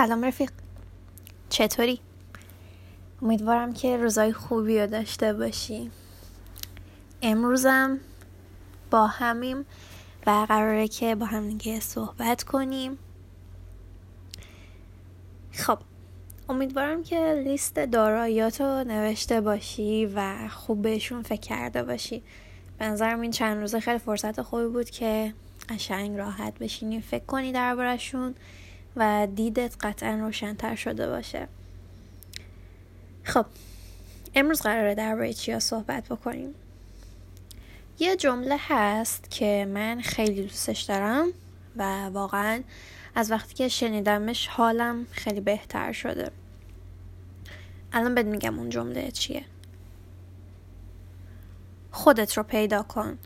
سلام رفیق. چطوری؟ امیدوارم که روزای خوبی رو داشته باشی. امروزم با همیم و قراره که با هم دیگه صحبت کنیم. خب امیدوارم که لیست داراییات رو نوشته باشی و خوب بهشون فکر کرده باشی. به نظرم این چند روزه خیلی فرصت خوبی بود که قشنگ راحت بشینی فکر کنی دربارشون و دیدت قطعا روشنتر شده باشه. خب امروز قراره درباره چیا صحبت بکنیم. یه جمله هست که من خیلی دوستش دارم و واقعا از وقتی که شنیدمش حالم خیلی بهتر شده. الان بهت میگم اون جمله چیه. خودت رو پیدا کن.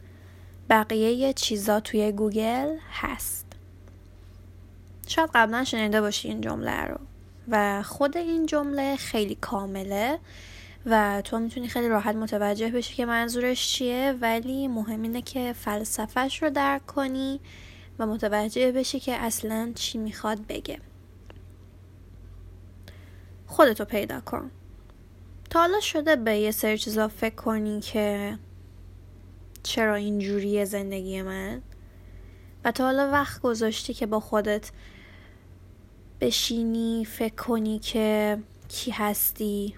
بقیه چیزا توی گوگل هست. شاید قبلا شنیده باشی این جمله رو. و خود این جمله خیلی کامله و تو می‌تونی خیلی راحت متوجه بشی که منظورش چیه ولی مهم اینه که فلسفهش رو درک کنی و متوجه بشی که اصلا چی می‌خواد بگه. خودتو پیدا کن. تا حالا شده به یه سری چیزا فکر کنی که چرا اینجوریه زندگی من؟ و تا حالا وقت گذاشتی که با خودت بشینی فکر کنی که کی هستی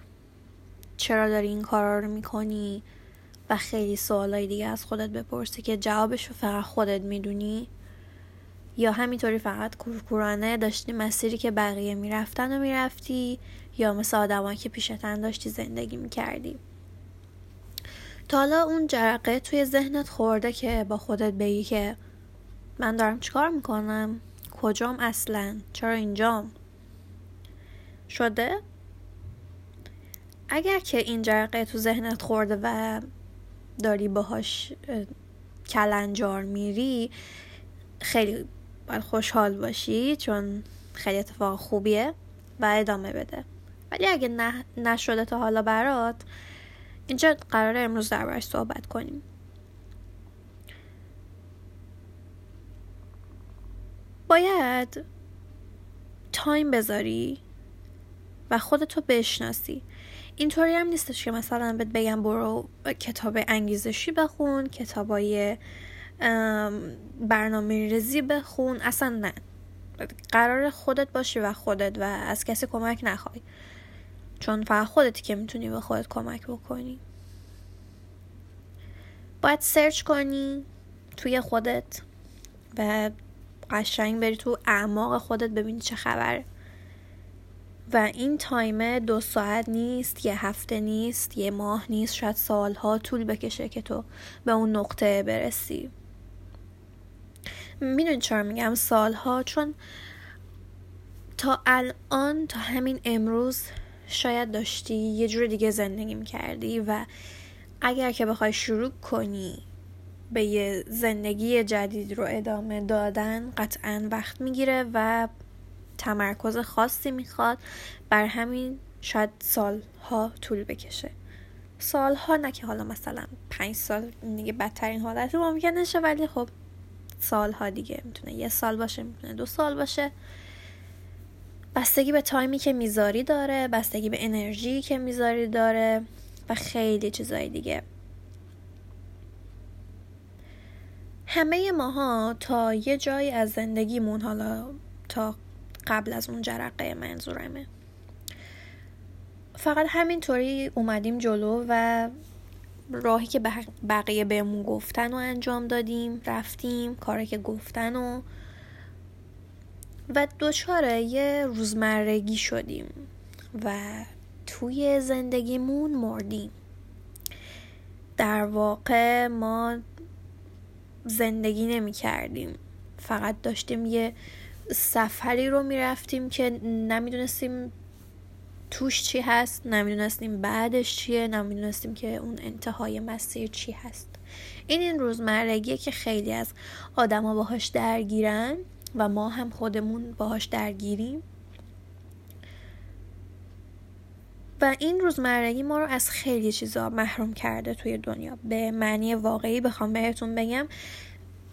چرا داری این کارا رو می‌کنی؟ و خیلی سوالای دیگه از خودت بپرسی که جوابش رو فقط خودت می‌دونی. یا همینطوری فقط کورکورانه داشتی مسیری که بقیه می‌رفتن و می‌رفتی یا مثل آدمایی که پیشتن داشتی زندگی می‌کردی. تا حالا اون جرقه توی ذهنت خورده که با خودت بگی که من دارم چیکار می‌کنم؟ کجام اصلا؟ چرا اینجام؟ شده؟ اگر که این جرقه تو ذهنت خورده و داری باهاش کلنجار میری خیلی باید خوشحال باشی چون خیلی اتفاق خوبیه و ادامه بده. ولی اگه نه نشده تا حالا برات اینجا قراره امروز دربارش صحبت کنیم. باید تایم بذاری و خودتو بشناسی. اینطوری هم نیستش که مثلا بهت بگم برو کتاب انگیزشی بخون کتابای برنامه ریزی بخون. اصلا نه. قرار خودت باشی و خودت و از کسی کمک نخوای. چون فقط خودتی که می‌تونی به خودت کمک بکنی. باید search کنی توی خودت و قشنگ بری تو اعماق خودت ببینی چه خبره و این تایم دو ساعت نیست یه هفته نیست یه ماه نیست شاید سالها طول بکشه که تو به اون نقطه برسی. می‌دونی چرا میگم؟ سالها چون تا الان تا همین امروز شاید داشتی یه جور دیگه زندگی می‌کردی و اگر که بخوای شروع کنی به یه زندگی جدید رو ادامه دادن قطعا وقت می‌گیره و تمرکز خاصی می‌خواد بر همین شاید سالها طول بکشه. سالها نه که حالا مثلا پنج سال دیگه بدترین حالت ممکن نشه ولی خب سالها دیگه می‌تونه یه سال باشه می‌تونه دو سال باشه. بستگی به تایمی که می‌ذاری داره بستگی به انرژی که می‌ذاری داره و خیلی چیزای دیگه. همه ماها تا یه جایی از زندگیمون حالا تا قبل از اون جرقه منظورمه. فقط همینطوری اومدیم جلو و راهی که بقیه بهمون گفتن و انجام دادیم رفتیم کاری که گفتن و و دوچاره یه روزمرگی شدیم و توی زندگیمون مردیم. در واقع ما زندگی نمی کردیم فقط داشتیم یه سفری رو می‌رفتیم که نمی‌دونستیم توش چی هست نمی‌دونستیم بعدش چیه نمی‌دونستیم که اون انتهای مسیر چی هست. این این روزمرگیه که خیلی از آدما باهاش درگیرن و ما هم خودمون باهاش درگیریم. و این روزمرگی ما رو از خیلی چیزا محروم کرده توی دنیا. به معنی واقعی بخوام بهتون بگم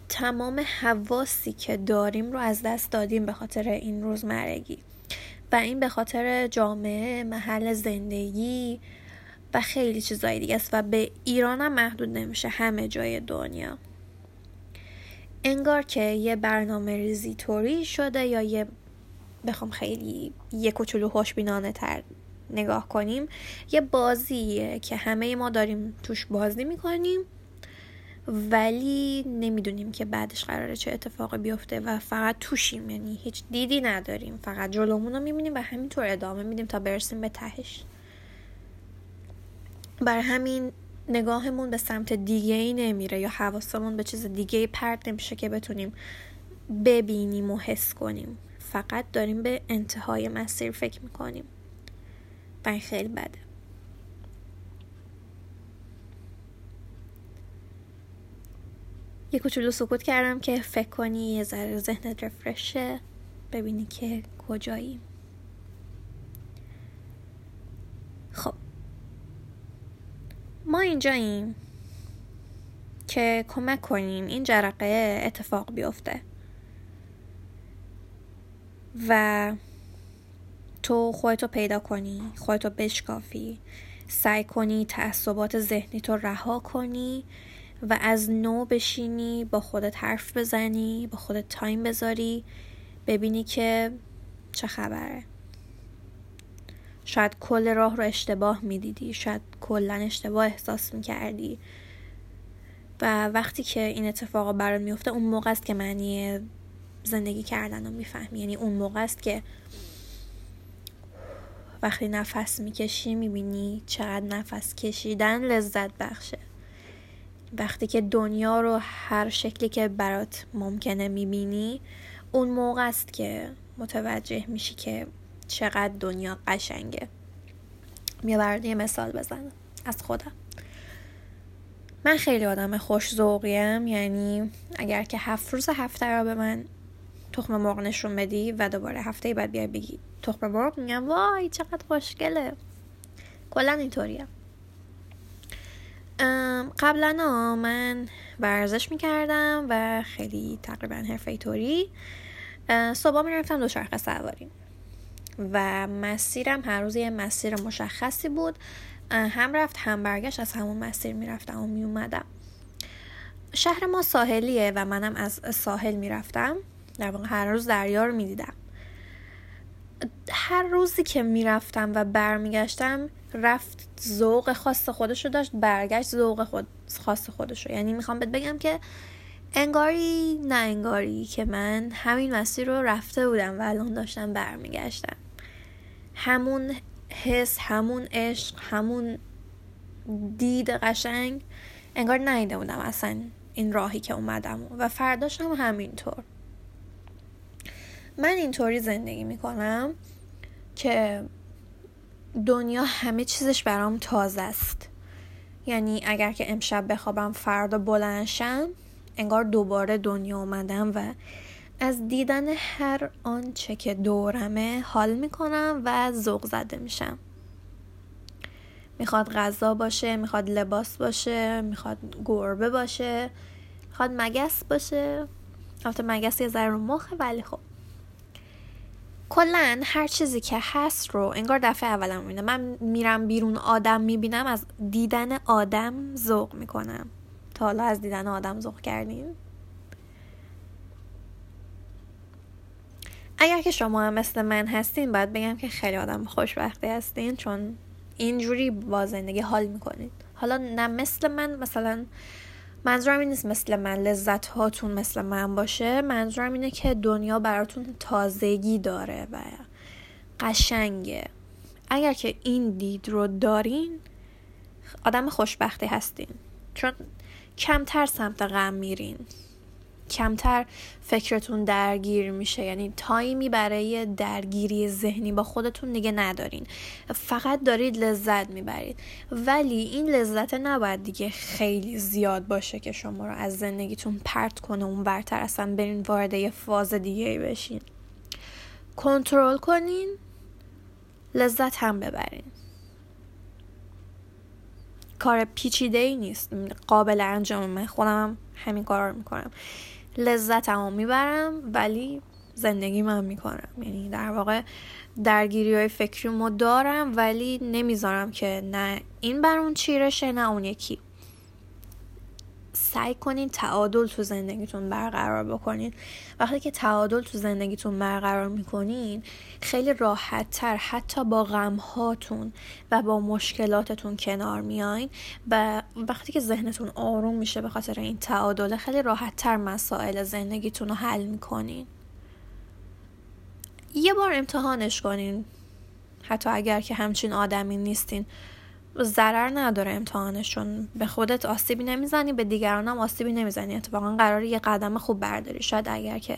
تمام حواسی که داریم رو از دست دادیم به خاطر این روزمرگی. و این به خاطر جامعه محل زندگی و خیلی چیزایی دیگه است و به ایران هم محدود نمیشه همه جای دنیا. انگار که یه برنامه ریزی طوری شده یا یه بخوام خیلی یه کوچولو خوشبینانه تر نگاه کنیم. یه بازیه که همه ما داریم توش بازی می‌کنیم ولی نمی‌دونیم که بعدش قراره چه اتفاقی بیفته و فقط توشیم. یعنی هیچ دیدی نداریم. فقط جلومون رو می‌بینیم و همینطور ادامه میدیم تا برسیم به تهش. بر همین نگاهمون به سمت دیگه ای نمیره یا حواسمون به چیز دیگه ای پرد نمیشه که بتونیم ببینیم و حس کنیم. فقط داریم به انتهای مسیر فکر می‌کنیم. این خیلی بده. یه کوچولو سکوت کردم که فکر کنی یه ذره ذهنت رفرشه. ببینی که کجایی. خب. ما اینجاییم که کمک کنیم این جرقه اتفاق بیفته. و تو خودتو پیدا کنی خودتو بشکافی سعی کنی تعصبات ذهنی تو رها کنی و از نو بشینی با خودت حرف بزنی با خودت تایم بذاری ببینی که چه خبره. شاید کل راه رو اشتباه می‌دیدی شاید کلا اشتباه احساس می‌کردی. و وقتی که این اتفاق برات میفته اون موقع است که معنی زندگی کردن رو می‌فهمی. یعنی اون موقع است که وقتی نفس می‌کشی می‌بینی چقدر نفس کشیدن لذت بخشه. وقتی که دنیا رو هر شکلی که برات ممکنه می‌بینی اون موقع است که متوجه میشی که چقدر دنیا قشنگه. بیا یه مثال بزنم از خودم. من خیلی آدم خوش ذوقیم یعنی اگر که هفت روز هفته را به من تخم مرغ نشون بدی و دوباره هفته بعد بیای بگی تخم مرغ میگم وای چقدر خوشگله. کلا اینطوریه. قبلا من ورزش می‌کردم و خیلی تقریبا حرفه طوری صبح می‌رفتم دوچرخه سواری. و مسیرم هر روز یه مسیر مشخصی بود. هم رفت هم برگشت از همون مسیر می‌رفتم و میومدم شهر ما ساحلیه و منم از ساحل می‌رفتم. در واقع هر روز دریا رو می‌دیدم. هر روزی که می‌رفتم و برمیگشتم رفت ذوق خاص خودش رو داشت برگشت ذوق خود خاص خودش رو یعنی می‌خوام بهت بگم که انگاری نه انگاری که من همین مسیر رو رفته بودم و الان داشتم برمیگشتم. همون حس همون عشق همون دید قشنگ انگار نیده بودم اصلا این راهی که اومدم و فرداش هم همینطور. من اینطوری زندگی می‌کنم که دنیا همه چیزش برام تازه است. یعنی اگر که امشب بخوابم فردا بلنشم انگار دوباره دنیا اومدم و از دیدن هر آنچه که دورمه حال می‌کنم و ذوق زده میشم. می‌خواد غذا باشه می‌خواد لباس باشه می‌خواد گربه باشه می‌خواد مگس باشه. البته مگس یه ذره مخه ولی خب. کلا هر چیزی که هست رو انگار دفعه اولم می‌بینم. من میرم بیرون آدم می‌بینم از دیدن آدم ذوق می‌کنم. تا حالا از دیدن آدم ذوق کردین؟ اگر که شما هم مثل من هستین باید بگم که خیلی آدم خوشبختی هستین چون اینجوری با زندگی حال می‌کنید حالا نه مثل من مثلا منظورم این نیست مثل من لذت هاتون مثل من باشه. منظورم اینه که دنیا براتون تازگی داره و قشنگه. اگر که این دید رو دارین آدم خوشبختی هستین. چون کمتر سمت غم میرین. کمتر فکرتون درگیر میشه. یعنی تایمی برای درگیری ذهنی با خودتون دیگه ندارین. فقط دارید لذت می‌برید. ولی این لذت نباید دیگه خیلی زیاد باشه که شما رو از زندگیتون پرت کنه اون برتر اصلا برین وارد یه فاز دیگه بشین. کنترل کنین لذت هم ببرین. کار پیچیده ای نیست. قابل انجام. من خودم همین کار رو می‌کنم. لذتمو می‌برم ولی زندگی من می‌کنم. یعنی در واقع درگیری های فکری مو دارم ولی نمی‌ذارم که نه این بر اون چیرشه نه اون یکی. سعی کنین تعادل تو زندگیتون برقرار بکنین. وقتی که تعادل تو زندگیتون برقرار می‌کنین خیلی راحت تر حتی با غمهاتون و با مشکلاتتون کنار میاین و وقتی که ذهنتون آروم میشه به خاطر این تعادل خیلی راحت تر مسائل زندگیتون رو حل می‌کنین. یه بار امتحانش کنین. حتی اگر که همچین آدمی نیستین. ضرر نداره امتحانشون به خودت آسیبی نمی‌زنی به دیگران هم آسیبی نمی‌زنی. اتفاقا قرار یه قدم خوب برداری. شاید اگر که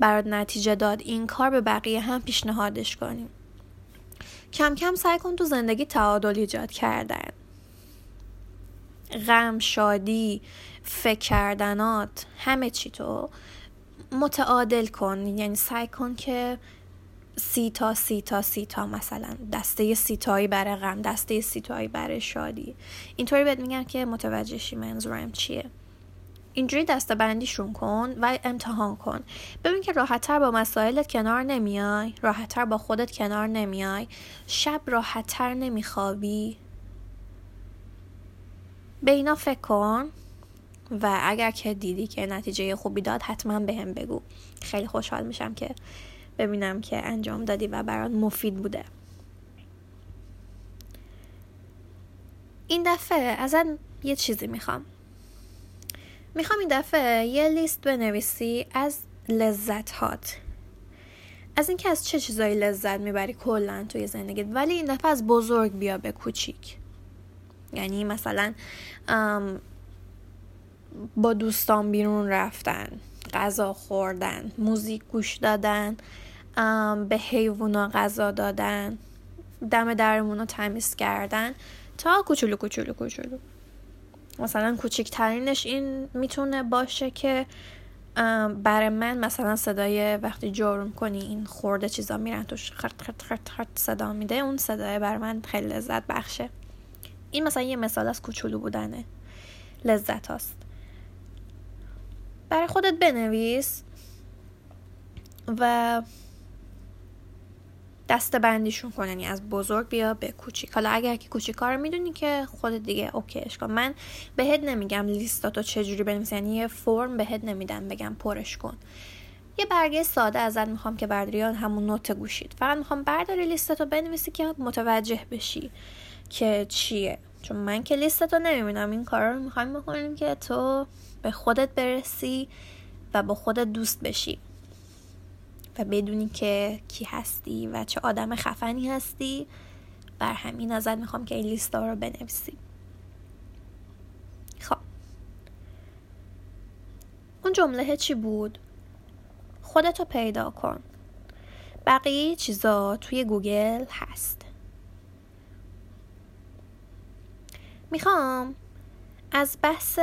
برات نتیجه داد این کار به بقیه هم پیشنهادش کنیم کم کم سعی کن تو زندگی تعادل ایجاد کردن. غم شادی فکر کردنات همه چی تو متعادل کن. یعنی سعی کن که سی تا سی تا سی تا مثلا. دسته سیتایی برای غم دسته سیتایی برای شادی. اینطوری بهت میگن که متوجهشی منظورم چیه. اینجوری دسته بندیشون کن و امتحان کن. ببین که راحتتر با مسائلت کنار نمیای راحتتر با خودت کنار نمیای. شب راحتتر نمیخوابی. به اینا فکر کن و اگر که دیدی که نتیجه خوبی داد حتما به هم بگو. خیلی خوشحال میشم که ببینم که انجام دادی و برات مفید بوده. این دفعه ازت یه چیزی می‌خوام. می‌خوام این دفعه یه لیست بنویسی از لذت هات از اینکه از چه چیزایی لذت می‌بری کلا توی زندگیت ولی این دفعه از بزرگ بیا به کوچیک. یعنی مثلا با دوستان بیرون رفتن غذا خوردن موزیک گوش دادن. به حیوونا غذا دادن دم درمون رو تمیز کردن تا کوچولو کوچولو کوچولو. مثلا کوچکترینش این می‌تونه باشه که برای من مثلا صدای وقتی جرم کنی این خورده چیزا میرن توش خرد خرد خرد خرد صدا میده اون صدای برای من خیلی لذت بخشه. این مثلا یه مثال از کوچولو بودنه. لذت هاست. برای خودت بنویس و دسته بندیشون کن یعنی از بزرگ بیا به کوچیک. حالا اگر که کوچیکا رو می‌دونی که خود دیگه اوکیش کن. من بهت نمیگم لیستاتو چجوری بنویس یعنی یه فرم بهت نمیدم بگم پرش کن. یه برگه ساده ازت می‌خوام که برداری همون نوت گوشید فقط می‌خوام برداری لیستاتو بنویسی که متوجه بشی که چیه. چون من که لیستتو نمی‌بینم. این کارا رو می‌خوایم بکنیم که تو به خودت برسی و با خودت دوست بشی. بدونی که کی هستی و چه آدم خفنی هستی بر همین ازت می‌خوام که این لیستا رو بنویسی. خب. اون جمله چی بود؟ خودتو پیدا کن. بقیه چیزا توی گوگل هست. می‌خوام از بحث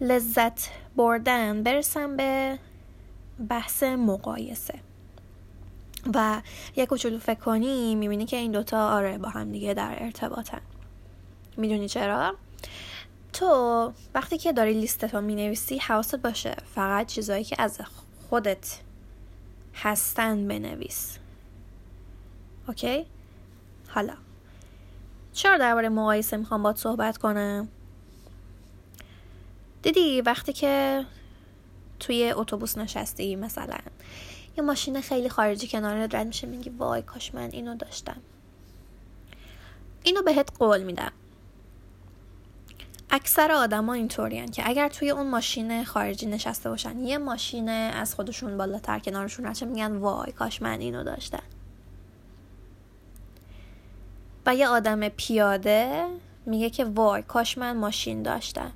لذت بردن برسم به بحث مقایسه و یه کوچولو فکر کنی می‌بینی که این دوتا آره با هم دیگه در ارتباطن می‌دونی چرا؟ تو وقتی که داری لیستتو می‌نویسی حواست باشه فقط چیزایی که از خودت هستن بنویس اوکی؟ حالا چرا درباره مقایسه می‌خوام باید صحبت کنم؟ دیدی وقتی که توی اتوبوس نشستی مثلا. یه ماشین خیلی خارجی کنار رد میشه میگی وای کاش من اینو داشتم. اینو بهت قول میدم. اکثر آدما اینطورین که اگر توی اون ماشین خارجی نشسته باشن یه ماشین از خودشون بالاتر کنارشون رد میگن وای کاش من اینو داشتم. و یه آدم پیاده میگه که وای کاش من ماشین داشتم.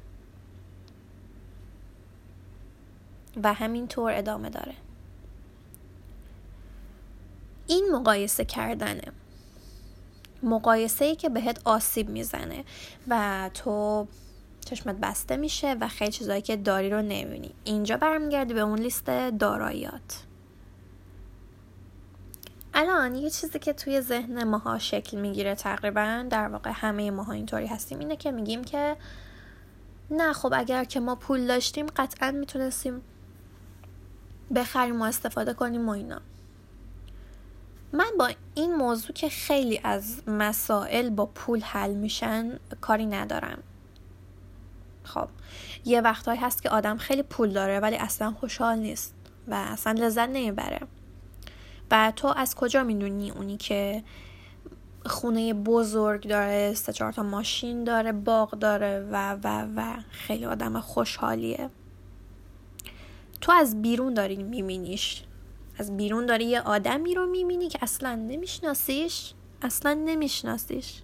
و همینطور ادامه داره. این مقایسه کردنه. مقایسه ای که بهت آسیب می‌زنه و تو چشمت بسته میشه و خیلی چیزایی که داری رو نمی‌بینی. اینجا برمیگردی به اون لیست داراییات. الان یه چیزی که توی ذهن ماها شکل می‌گیره تقریبا در واقع همه ماها اینطوری هستیم اینه که میگیم که نه خب اگر که ما پول داشتیم قطعا می‌تونستیم بخریم و استفاده کنیم و اینا. من با این موضوع که خیلی از مسائل با پول حل میشن کاری ندارم. خب یه وقتهایی هست که آدم خیلی پول داره ولی اصلا خوشحال نیست و اصلا لذت نمی‌بره. و تو از کجا می‌دونی اونی که خونه بزرگ داره سه چهار تا ماشین داره باغ داره و و و خیلی آدم خوشحالیه؟ تو از بیرون داری میبینیش. از بیرون داری یه آدمی رو می‌بینی که اصلا نمیشناسیش. اصلا نمیشناسیش.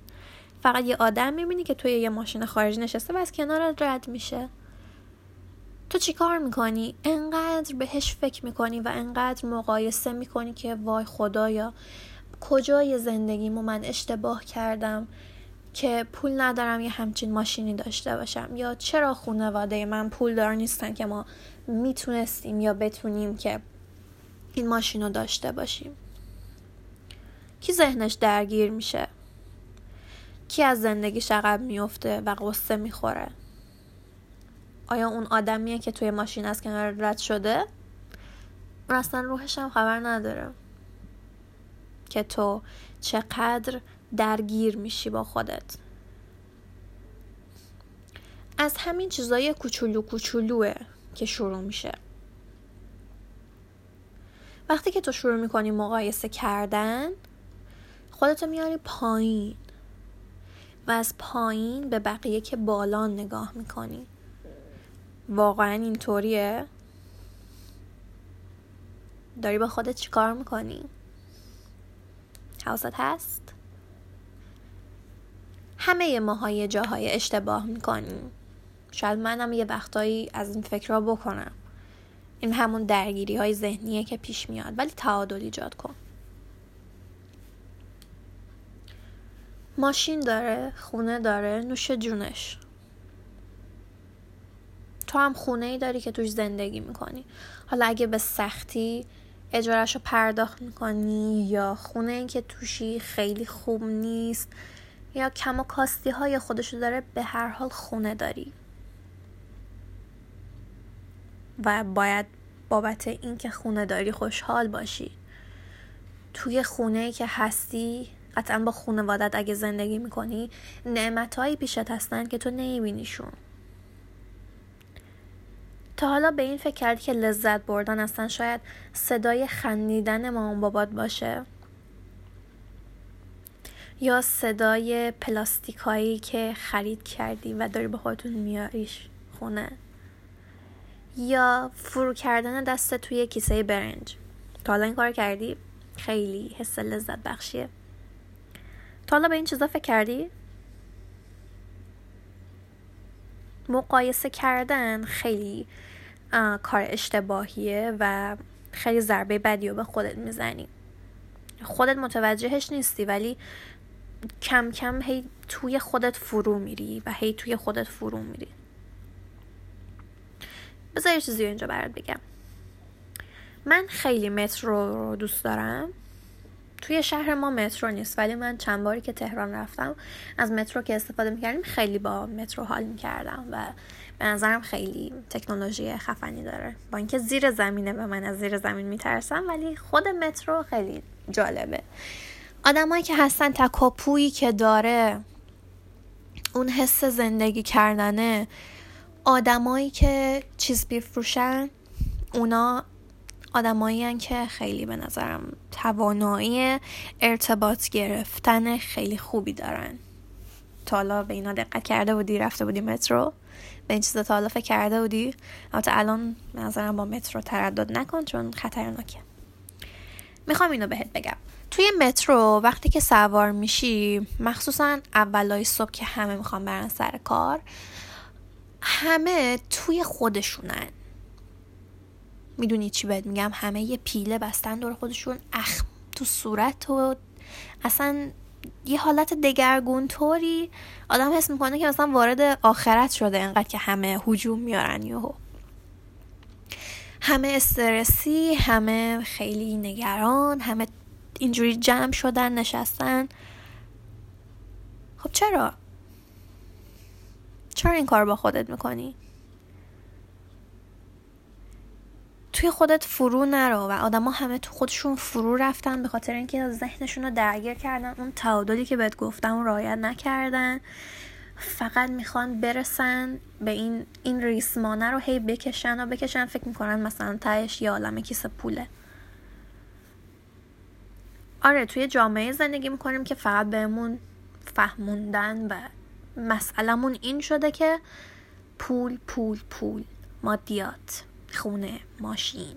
فقط یه آدم می‌بینی که توی یه ماشین خارجی نشسته و از کنار رد میشه. تو چی کار می‌کنی؟ انقدر بهش فکر می‌کنی و انقدر مقایسه می‌کنی که وای خدایا کجای زندگیمو من اشتباه کردم که پول ندارم یه همچین ماشینی داشته باشم؟ یا چرا خانواده من پول دار نیستن که ما می‌تونستیم یا بتونیم که این ماشین رو داشته باشیم. کی ذهنش درگیر میشه؟ کی از زندگی عقب میفته و قصه می‌خوره؟ آیا اون آدمیه که توی ماشین از کنار رد شده؟ اصلا روحش هم خبر نداره که تو چقدر درگیر میشی با خودت. از همین چیزای کوچولو کوچولوه. که شروع میشه. وقتی که تو شروع می‌کنی مقایسه کردن خودتو میاری پایین. و از پایین به بقیه که بالا نگاه می‌کنی. واقعا اینطوریه؟ داری با خودت چیکار می‌کنی؟ حواست هست؟ همه ماهای جاهای اشتباه می‌کنیم شاید منم یه وقتایی از این فکر را بکنم. این همون درگیری های ذهنیه که پیش میاد. ولی تعادل ایجاد کن. ماشین داره خونه داره نوش جونش. تو هم خونه ای داری که توش زندگی می‌کنی. حالا اگه به سختی اجارش رو پرداخت می‌کنی یا خونه ای که توشی خیلی خوب نیست یا کم و کاستی های خودشو داره به هر حال خونه داری. و باید بابت اینکه خونه داری خوشحال باشی. توی خونه که هستی قطعا با خونوادت اگه زندگی می‌کنی نعمتهایی پیشت هستن که تو نمیبینیشون. تا حالا به این فکر کردی که لذت بردن اصلا شاید صدای خندیدن مامان بابات باشه؟ یا صدای پلاستیکایی که خرید کردی و داری به خودتون میاریش خونه؟ یا فرو کردن دست توی کیسه برنج. تا حالا این کار کردی؟ خیلی حس لذت بخشیه. تا حالا به این چیزا فکر کردی؟ مقایسه کردن خیلی کار اشتباهیه و خیلی ضربه بدی رو به خودت می‌زنی. خودت متوجهش نیستی ولی کم کم هی توی خودت فرو میری و هی توی خودت فرو میری. بذار یه چیزی اینجا برات بگم. من خیلی مترو رو دوست دارم. توی شهر ما مترو نیست ولی من چند باری که تهران رفتم از مترو که استفاده می‌کردیم خیلی با مترو حال می‌کردم و به نظرم خیلی تکنولوژی خفنی داره. با اینکه زیر زمینه و من از زیر زمین میترسم ولی خود مترو خیلی جالبه. آدمایی که هستن تکاپویی که داره اون حس زندگی کردنه آدمایی که چیز بیفروشن اونا آدمایی که خیلی به نظرم توانایی ارتباط گرفتن خیلی خوبی دارن. تا حالا به اینا دقت کرده بودی رفته بودی مترو؟ به این چیزا تا حالا فکر کرده بودی؟ البته الان به نظرم با مترو تردد نکن چون خطرناکه. می‌خوام اینو بهت بگم. توی مترو وقتی که سوار میشی مخصوصا اولای صبح که همه می‌خوام برن سر کار همه توی خودشونن. می‌دونی چی بهت میگم؟ همه یه پیله بستن دور خودشون اخ تو صورت و اصلا یه حالت دگرگون طوری آدم حس می‌کنه که مثلا وارد آخرت شده انقدر که همه هجوم میارن یهو. همه استرسی همه خیلی نگران همه اینجوری جمع شدن نشستن. خب چرا؟ چرا این کار با خودت می‌کنی؟ توی خودت فرو نرو و آدما همه تو خودشون فرو رفتن به خاطر اینکه ذهنشون رو درگیر کردن. اون تعادلی که بهت گفتم اون رعایت نکردن. فقط می‌خوان برسن به این این ریسمانه رو هی بکشن و بکشن. فکر می‌کنن مثلا تهش یه عالم کیسه پوله. آره توی جامعه زندگی می‌کنیم که فقط بهمون فهموندن و مسئلمون این شده که پول پول پول. مادیات خونه ماشین.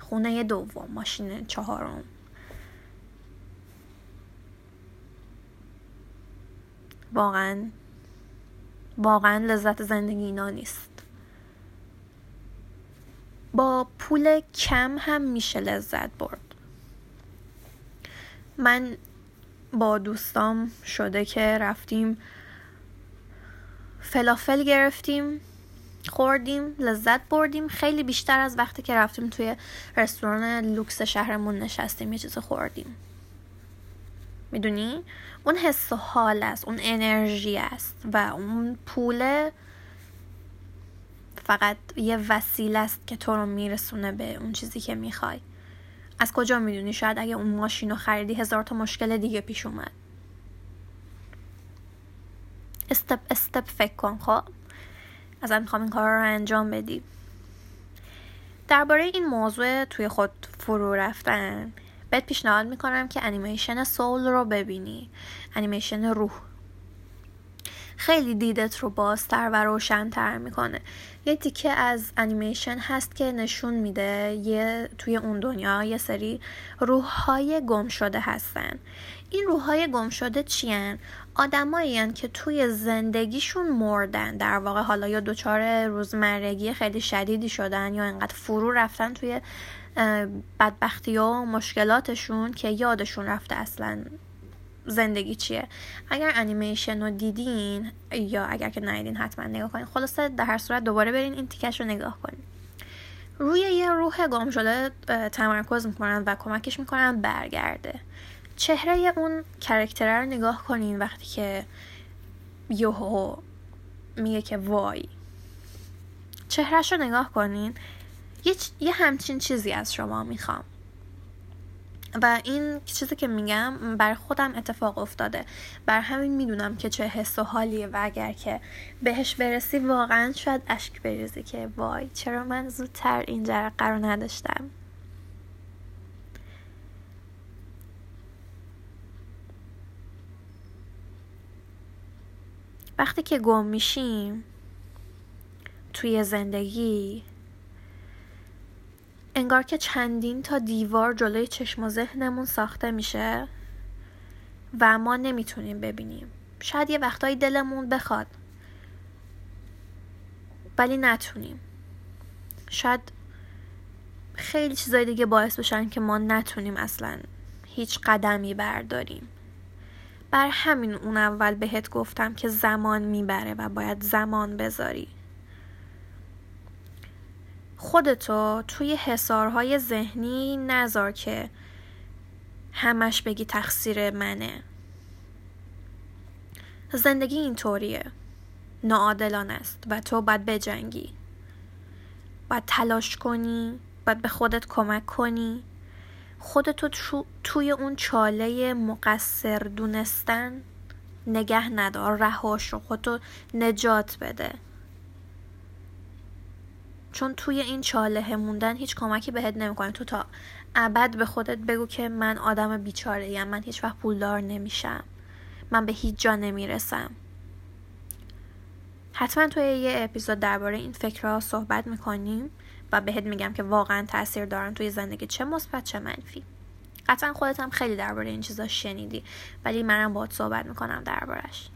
خونه دوم ماشین چهارم. واقعا واقعا لذت زندگی اینا نیست. با پول کم هم میشه لذت برد. من با دوستام شده که رفتیم فلافل گرفتیم خوردیم لذت بردیم. خیلی بیشتر از وقتی که رفتیم توی رستوران لوکس شهرمون نشستیم یه چیز خوردیم. می‌دونی؟ اون حس و حال است اون انرژی است و اون پول فقط یه وسیله است که تو رو میرسونه به اون چیزی که می‌خوای. از کجا می‌دونی؟ شاید اگه اون ماشین رو خریدی هزار تا مشکل دیگه پیش اومد. استپ استپ فکر کن خب؟ ازت می‌خوام این کار رو انجام بدی. درباره این موضوع توی خود فرو رفتن بهت پیشنهاد می‌کنم که انیمیشن سول رو ببینی. انیمیشن روح. خیلی دیدت رو بازتر و روشنتر می‌کنه. یه تیکه از انیمیشن هست که نشون میده یه توی اون دنیا یه سری روح های گم شده هستن. این روح های گم شده چیان؟ آدمایی که توی زندگیشون مردن. در واقع حالا یا دچار روزمرگی خیلی شدیدی شدن یا انقدر فرو رفتن توی بدبختی و مشکلاتشون که یادشون رفته اصلا. زندگی چیه؟ اگر انیمیشن رو دیدین یا اگر که ندیدین حتما نگاه کنین. خلاصه در هر صورت دوباره برین این تیکش رو نگاه کنین. روی یه روح گم شده تمرکز می‌کنن و کمکش می‌کنن برگرده. چهره اون کرکتره رو نگاه کنین وقتی که یوهو میگه که وای. چهرهش رو نگاه کنین. یه, یه همچین چیزی از شما می‌خوام. و این چیزی که میگم بر خودم اتفاق افتاده. بر همین می‌دونم که چه حس و حالیه و اگر که بهش برسی واقعا شاید اشک بریزی که وای چرا من زودتر این جرقه رو نداشتم؟ وقتی که گم میشیم توی زندگی انگار که چندین تا دیوار جلوی چشم و ذهنمون ساخته میشه و ما نمی‌تونیم ببینیم. شاید یه وقتایی دلمون بخواد. ولی نتونیم. شاید خیلی چیزای دیگه باعث بشن که ما نتونیم اصلا هیچ قدمی برداریم. بر همین اون اول بهت گفتم که زمان می‌بره و باید زمان بذاری. خودتو توی حسارهای ذهنی نذار که همش بگی تقصیر منه. زندگی اینطوریه. ناعادلان است. و تو باید بجنگی. باید تلاش کنی. باید به خودت کمک کنی. خودتو توی اون چاله مقصر دونستن نگه ندار. رهاش رو خودتو نجات بده. چون توی این چاله موندن هیچ کمکی بهت نمی‌کنه تو تا ابد به خودت بگو که من آدم بیچاره ایم من هیچ وقت پولدار نمیشم. من به هیچ جا نمی‌رسم. حتما توی یه اپیزود درباره این فکرها صحبت می‌کنیم و بهت میگم که واقعا تاثیر دارن توی زندگی چه مثبت چه منفی. قطعا خودت هم خیلی درباره این چیزا شنیدی ولی منم باهات صحبت می‌کنم دربارش.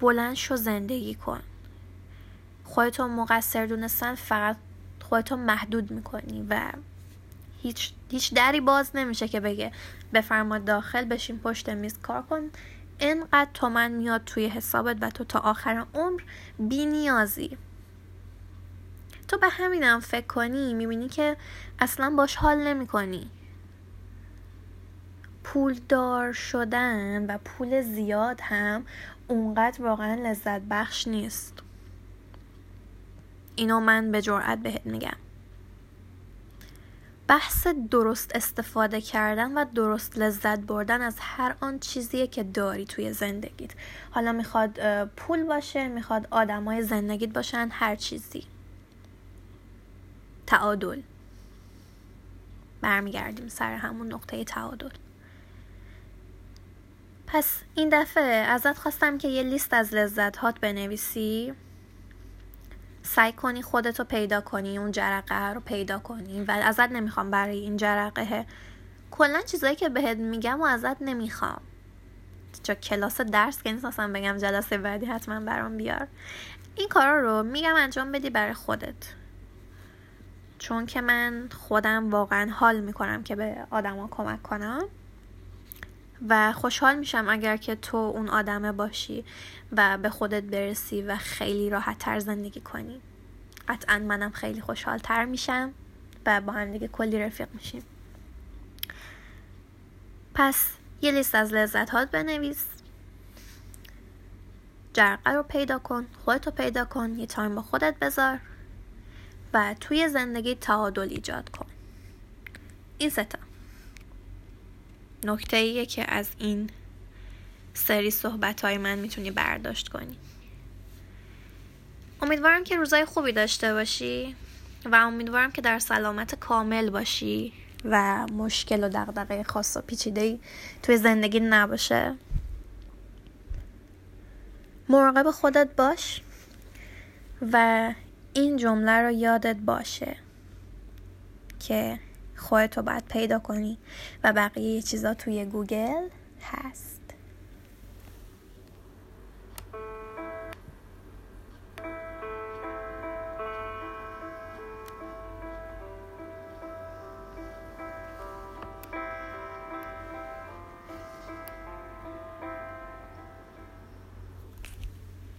بلند شو زندگی کن. خودتو مقصر دونستن فقط خودتو محدود می‌کنی و هیچ, هیچ دری باز نمیشه که بگه بفرما داخل بشین پشت میز کار کن. انقدر تومن میاد توی حسابت و تو تا آخر عمر بی نیازی. تو به همینم فکر کنی می‌بینی که اصلا باش حال نمی کنی پولدار شدن و پول زیاد هم اونقدر واقعا لذت بخش نیست. اینو من به جرأت بهت میگم. بحث درست استفاده کردن و درست لذت بردن از هر آن چیزیه که داری توی زندگیت. حالا می‌خواد پول باشه می‌خواد آدمای زندگیت باشن هر چیزی. تعادل. برمیگردیم سر همون نقطه تعادل. پس این دفعه ازت خواستم که یه لیست از لذت هات بنویسی. سعی کنی خودتو پیدا کنی اون جرقه رو پیدا کنی و ازت نمی‌خوام برای این جرقه. کلا چیزایی که بهت میگم و ازت نمی‌خوام. چون کلاس درس که نیست اصلا بگم جلسه بعدی حتما برام بیار. این کارا رو میگم انجام بدی برای خودت. چون که من خودم واقعا حال می‌کنم که به آدما کمک کنم. و خوشحال میشم اگر که تو اون آدمه باشی و به خودت برسی و خیلی راحت تر زندگی کنی. قطعا منم خیلی خوشحال تر میشم و با هم دیگه کلی رفیق میشیم. پس یه لیست از لذت هات بنویس. جرقه رو پیدا کن خودتو پیدا کن یه تایم با خودت بذار و توی زندگی تعادل ایجاد کن. این ستا نکته ایه که از این سری صحبت های من می‌تونی برداشت کنی. امیدوارم که روزای خوبی داشته باشی و امیدوارم که در سلامت کامل باشی و مشکل و دقدقه خاص و پیچیده توی زندگی نباشه. مراقب خودت باش و این جمله رو یادت باشه که خودتو باید پیدا کنی. و بقیه چیزا توی گوگل هست.